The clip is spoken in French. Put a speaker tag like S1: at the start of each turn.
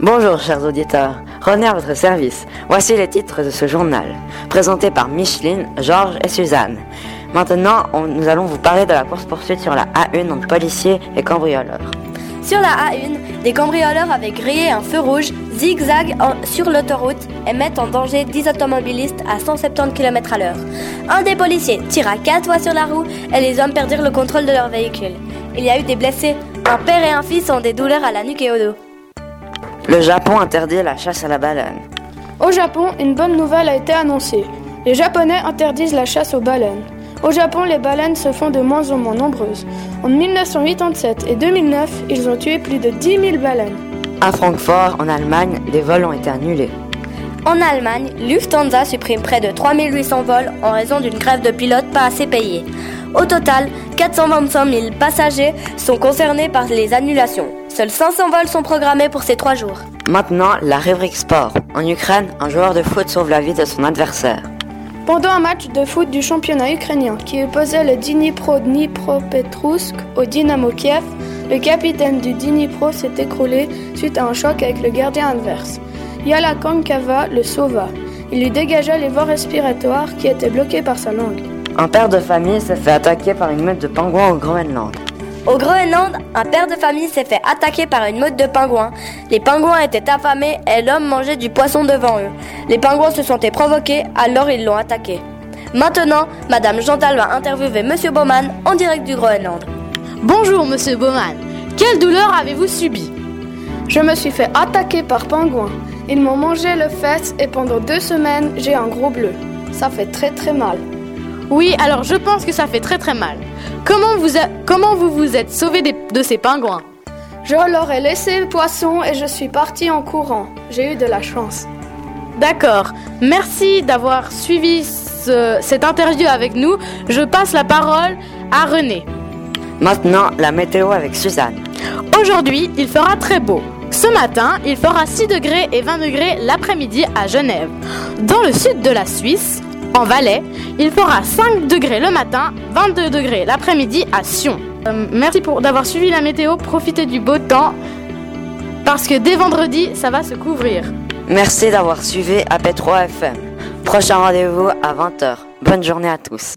S1: Bonjour chers auditeurs, René à votre service. Voici les titres de ce journal, présenté par Micheline, Georges et Suzanne. Maintenant, nous allons vous parler de la course-poursuite sur la A1 entre policiers et cambrioleurs.
S2: Sur la A1, des cambrioleurs avaient grillé un feu rouge zigzag sur l'autoroute et mettent en danger 10 automobilistes à 170 km à l'heure. Un des policiers tira quatre fois sur la roue et les hommes perdirent le contrôle de leur véhicule. Il y a eu des blessés. Un père et un fils ont des douleurs à la nuque et au dos.
S1: Le Japon interdit la chasse à la baleine.
S3: Au Japon, une bonne nouvelle a été annoncée. Les Japonais interdisent la chasse aux baleines. Au Japon, les baleines se font de moins en moins nombreuses. En 1987 et 2009, ils ont tué plus de 10 000 baleines.
S1: À Francfort, en Allemagne, des vols ont été annulés.
S2: En Allemagne, Lufthansa supprime près de 3800 vols en raison d'une grève de pilotes pas assez payés. Au total, 425 000 passagers sont concernés par les annulations. Seuls 500 vols sont programmés pour ces trois jours.
S1: Maintenant, la rubrique sport. En Ukraine, un joueur de foot sauve la vie de son adversaire.
S3: Pendant un match de foot du championnat ukrainien qui opposait le Dnipro Dnipropetrovsk au Dynamo Kiev, le capitaine du Dnipro s'est écroulé suite à un choc avec le gardien adverse. Yala Kankava le sauva. Il lui dégagea les voies respiratoires qui étaient bloquées par sa langue.
S1: Un père de famille s'est fait attaquer par une meute de pingouins au Groenland.
S2: Au Groenland, un père de famille s'est fait attaquer par une meute de pingouins. Les pingouins étaient affamés et l'homme mangeait du poisson devant eux. Les pingouins se sentaient provoqués, alors ils l'ont attaqué. Maintenant, Madame Chantal va interviewer Monsieur Bowman en direct du Groenland.
S4: Bonjour, monsieur Bowman. Quelle douleur avez-vous subi
S3: Je me suis fait attaquer par pingouins. Ils m'ont mangé le fesse et pendant deux semaines, j'ai un gros bleu. Ça fait très très mal.
S4: Oui, alors je pense que ça fait très très mal. Comment vous, a- comment vous vous êtes sauvé des- de ces pingouins?
S3: Je leur ai laissé le poisson et je suis parti en courant. J'ai eu de la chance.
S4: D'accord. Merci d'avoir suivi ce- cette interview avec nous. Je passe la parole à René.
S1: Maintenant, la météo avec Suzanne.
S4: Aujourd'hui, il fera très beau. Ce matin, il fera 6 degrés et 20 degrés l'après-midi à Genève. Dans le sud de la Suisse, en Valais, il fera 5 degrés le matin, 22 degrés l'après-midi à Sion. Euh, merci pour d'avoir suivi la météo, profitez du beau temps parce que dès vendredi, ça va se couvrir.
S1: Merci d'avoir suivi AP3 FM. Prochain rendez-vous à 20h. Bonne journée à tous.